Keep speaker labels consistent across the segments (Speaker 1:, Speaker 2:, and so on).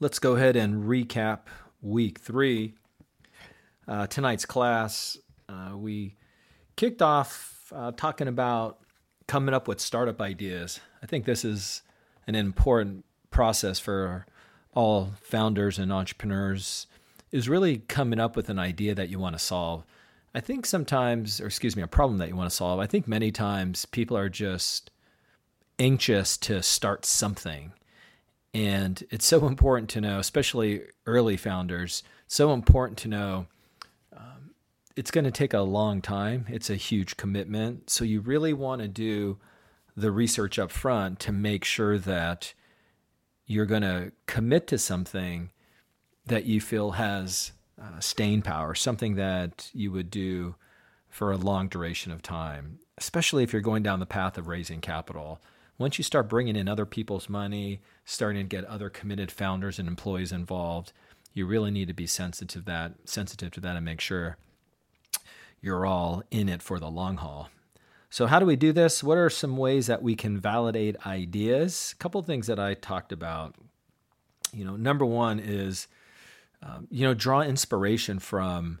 Speaker 1: let's go ahead and recap week three. Uh, tonight's class, uh, we kicked off uh, talking about coming up with startup ideas. I think this is an important process for all founders and entrepreneurs is really coming up with an idea that you want to solve. I think sometimes, or excuse me, a problem that you want to solve. I think many times people are just anxious to start something. And it's so important to know, especially early founders, so important to know um, it's going to take a long time. It's a huge commitment. So you really want to do the research up front to make sure that you're going to commit to something that you feel has uh, staying power, something that you would do for a long duration of time, especially if you're going down the path of raising capital. Once you start bringing in other people's money, starting to get other committed founders and employees involved, you really need to be sensitive to that sensitive to that and make sure you're all in it for the long haul. So, how do we do this? What are some ways that we can validate ideas? A couple of things that I talked about. You know, number one is, um, you know, draw inspiration from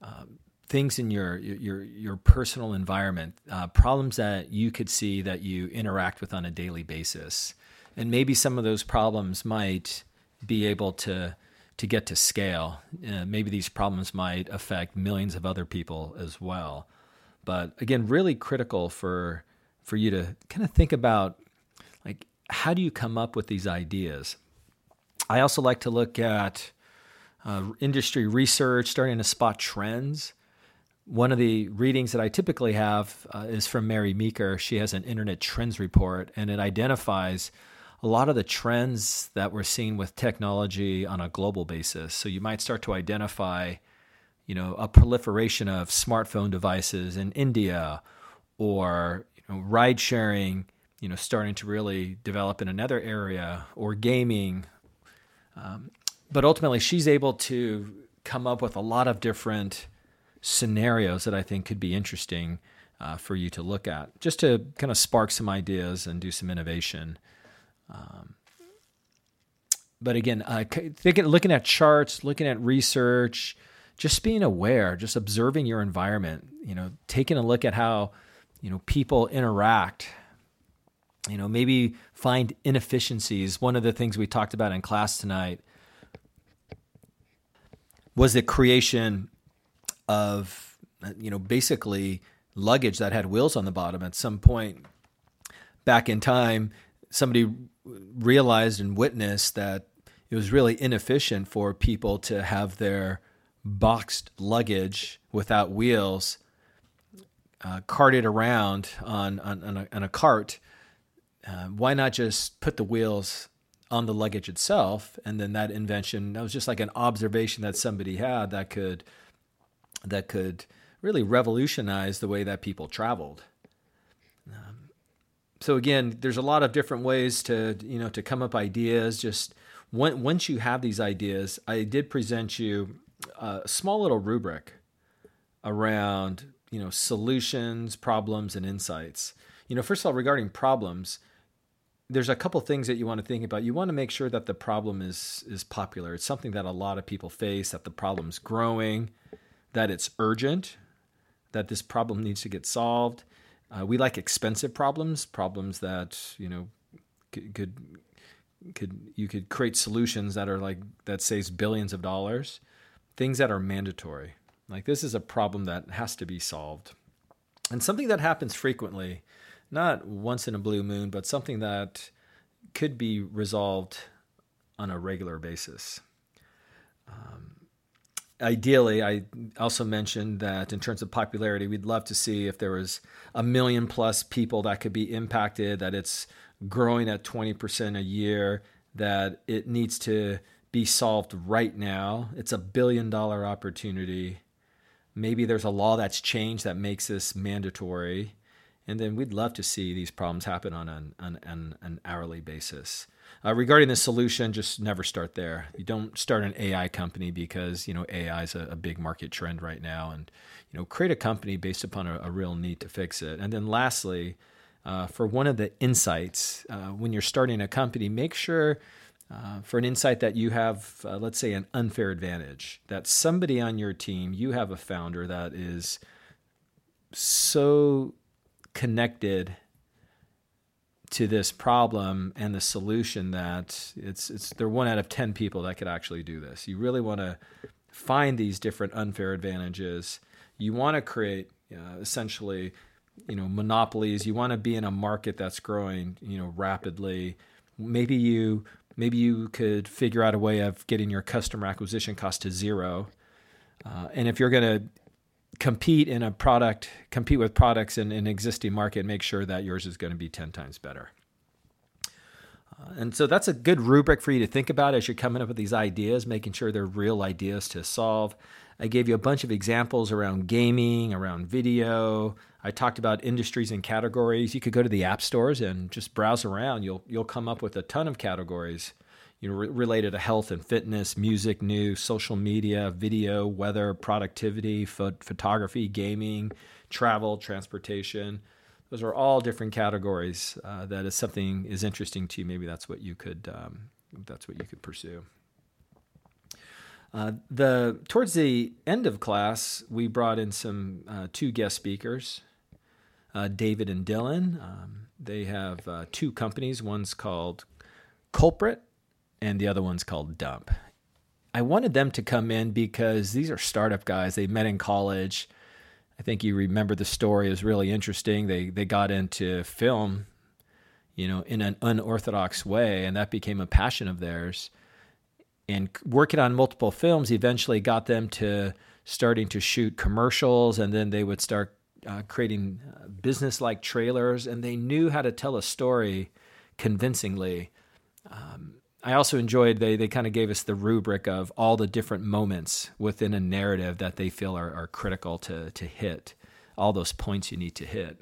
Speaker 1: um, things in your your your personal environment, uh, problems that you could see that you interact with on a daily basis, and maybe some of those problems might be able to to get to scale. Uh, maybe these problems might affect millions of other people as well. But again, really critical for for you to kind of think about like how do you come up with these ideas. I also like to look at uh, industry research, starting to spot trends. One of the readings that I typically have uh, is from Mary Meeker. She has an internet trends report, and it identifies a lot of the trends that we're seeing with technology on a global basis. So you might start to identify you know, a proliferation of smartphone devices in India or you know, ride sharing, you know, starting to really develop in another area or gaming. Um, but ultimately, she's able to come up with a lot of different scenarios that I think could be interesting uh, for you to look at, just to kind of spark some ideas and do some innovation. Um, but again, uh, thinking, looking at charts, looking at research, just being aware, just observing your environment, you know, taking a look at how, you know, people interact, you know, maybe find inefficiencies. One of the things we talked about in class tonight was the creation of, you know, basically luggage that had wheels on the bottom. At some point back in time, somebody realized and witnessed that it was really inefficient for people to have their boxed luggage without wheels uh, carted around on, on, on, a, on a cart, uh, why not just put the wheels on the luggage itself? And then that invention, that was just like an observation that somebody had that could, that could really revolutionize the way that people traveled. Um, so again, there's a lot of different ways to, you know, to come up ideas. Just when, once you have these ideas, I did present you a small little rubric around you know solutions, problems, and insights. You know, first of all, regarding problems, there's a couple things that you want to think about. You want to make sure that the problem is is popular. It's something that a lot of people face. That the problem's growing, that it's urgent, that this problem needs to get solved. Uh, we like expensive problems, problems that you know could, could you could create solutions that are like that saves billions of dollars things that are mandatory. Like this is a problem that has to be solved. And something that happens frequently, not once in a blue moon, but something that could be resolved on a regular basis. Um, ideally, I also mentioned that in terms of popularity, we'd love to see if there was a million plus people that could be impacted, that it's growing at 20% a year, that it needs to be solved right now. It's a billion dollar opportunity. Maybe there's a law that's changed that makes this mandatory. And then we'd love to see these problems happen on an, on, on an hourly basis. Uh, regarding the solution, just never start there. You don't start an AI company because you know AI is a, a big market trend right now, and you know create a company based upon a, a real need to fix it. And then lastly, uh, for one of the insights, uh, when you're starting a company, make sure uh, for an insight that you have, uh, let's say, an unfair advantage, that somebody on your team, you have a founder that is so connected to this problem and the solution that it's it's they're one out of 10 people that could actually do this. You really want to find these different unfair advantages. You want to create uh, essentially, you know, monopolies. You want to be in a market that's growing, you know, rapidly. Maybe you maybe you could figure out a way of getting your customer acquisition cost to zero. Uh, and if you're going to compete in a product, compete with products in an existing market, make sure that yours is going to be 10 times better. Uh, and so that's a good rubric for you to think about as you're coming up with these ideas, making sure they're real ideas to solve. I gave you a bunch of examples around gaming, around video. I talked about industries and categories. You could go to the app stores and just browse around. You'll you'll come up with a ton of categories you know, re- related to health and fitness, music, news, social media, video, weather, productivity, ph- photography, gaming, travel, transportation. Those are all different categories. Uh, that is something is interesting to you. Maybe that's what you could um, that's what you could pursue. Uh, the towards the end of class, we brought in some uh, two guest speakers, uh, David and Dylan. Um, they have uh, two companies. One's called Culprit, and the other one's called Dump. I wanted them to come in because these are startup guys. They met in college. I think you remember the story. Was really interesting. They they got into film, you know, in an unorthodox way, and that became a passion of theirs. And working on multiple films eventually got them to starting to shoot commercials, and then they would start uh, creating uh, business-like trailers, and they knew how to tell a story convincingly. Um, I also enjoyed they they kind of gave us the rubric of all the different moments within a narrative that they feel are, are critical to to hit, all those points you need to hit.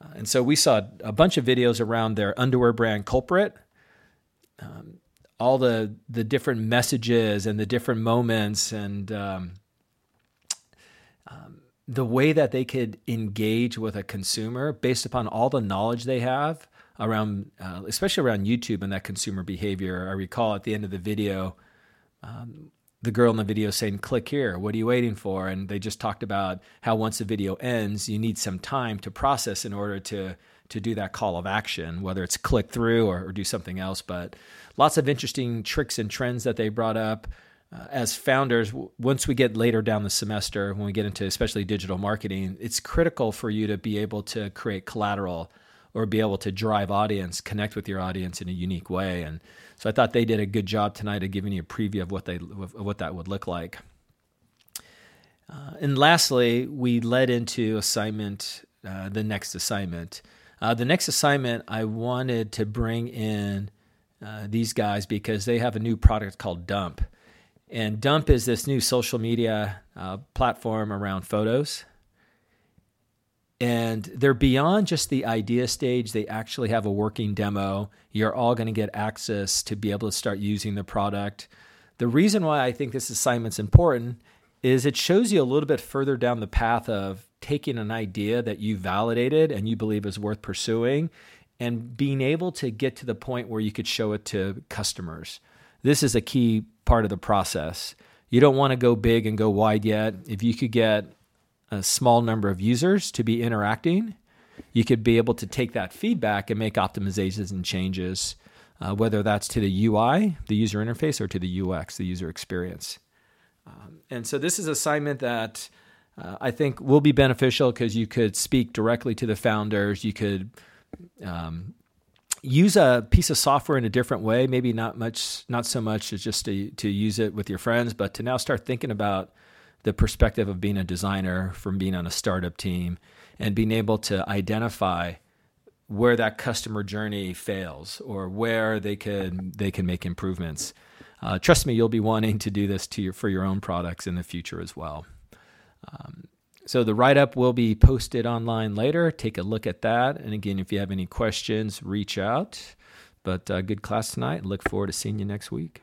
Speaker 1: Uh, and so we saw a bunch of videos around their underwear brand Culprit, um, all the the different messages and the different moments and um, um, the way that they could engage with a consumer based upon all the knowledge they have around, uh, especially around YouTube and that consumer behavior. I recall at the end of the video, um, the girl in the video saying, click here, what are you waiting for? And they just talked about how once the video ends, you need some time to process in order to to do that call of action, whether it's click through or, or do something else. But lots of interesting tricks and trends that they brought up. Uh, as founders, once we get later down the semester, when we get into especially digital marketing, it's critical for you to be able to create collateral or be able to drive audience, connect with your audience in a unique way. And so I thought they did a good job tonight of giving you a preview of what they of what that would look like. Uh, and lastly, we led into assignment, uh, the next assignment. Uh, the next assignment, I wanted to bring in uh, these guys because they have a new product called Dump. And Dump is this new social media uh, platform around photos and they're beyond just the idea stage. They actually have a working demo. You're all going to get access to be able to start using the product. The reason why I think this assignment's important is it shows you a little bit further down the path of taking an idea that you validated and you believe is worth pursuing and being able to get to the point where you could show it to customers. This is a key part of the process. You don't want to go big and go wide yet. If you could get a small number of users to be interacting, you could be able to take that feedback and make optimizations and changes, uh, whether that's to the UI, the user interface, or to the UX, the user experience. Um, and so this is assignment that uh, I think will be beneficial because you could speak directly to the founders. You could um, use a piece of software in a different way. Maybe not much, not so much as just to to use it with your friends, but to now start thinking about the perspective of being a designer from being on a startup team and being able to identify where that customer journey fails or where they could they can make improvements. Uh, trust me, you'll be wanting to do this to your, for your own products in the future as well. Um, so the write up will be posted online later. Take a look at that. And again, if you have any questions, reach out. But uh, good class tonight. Look forward to seeing you next week.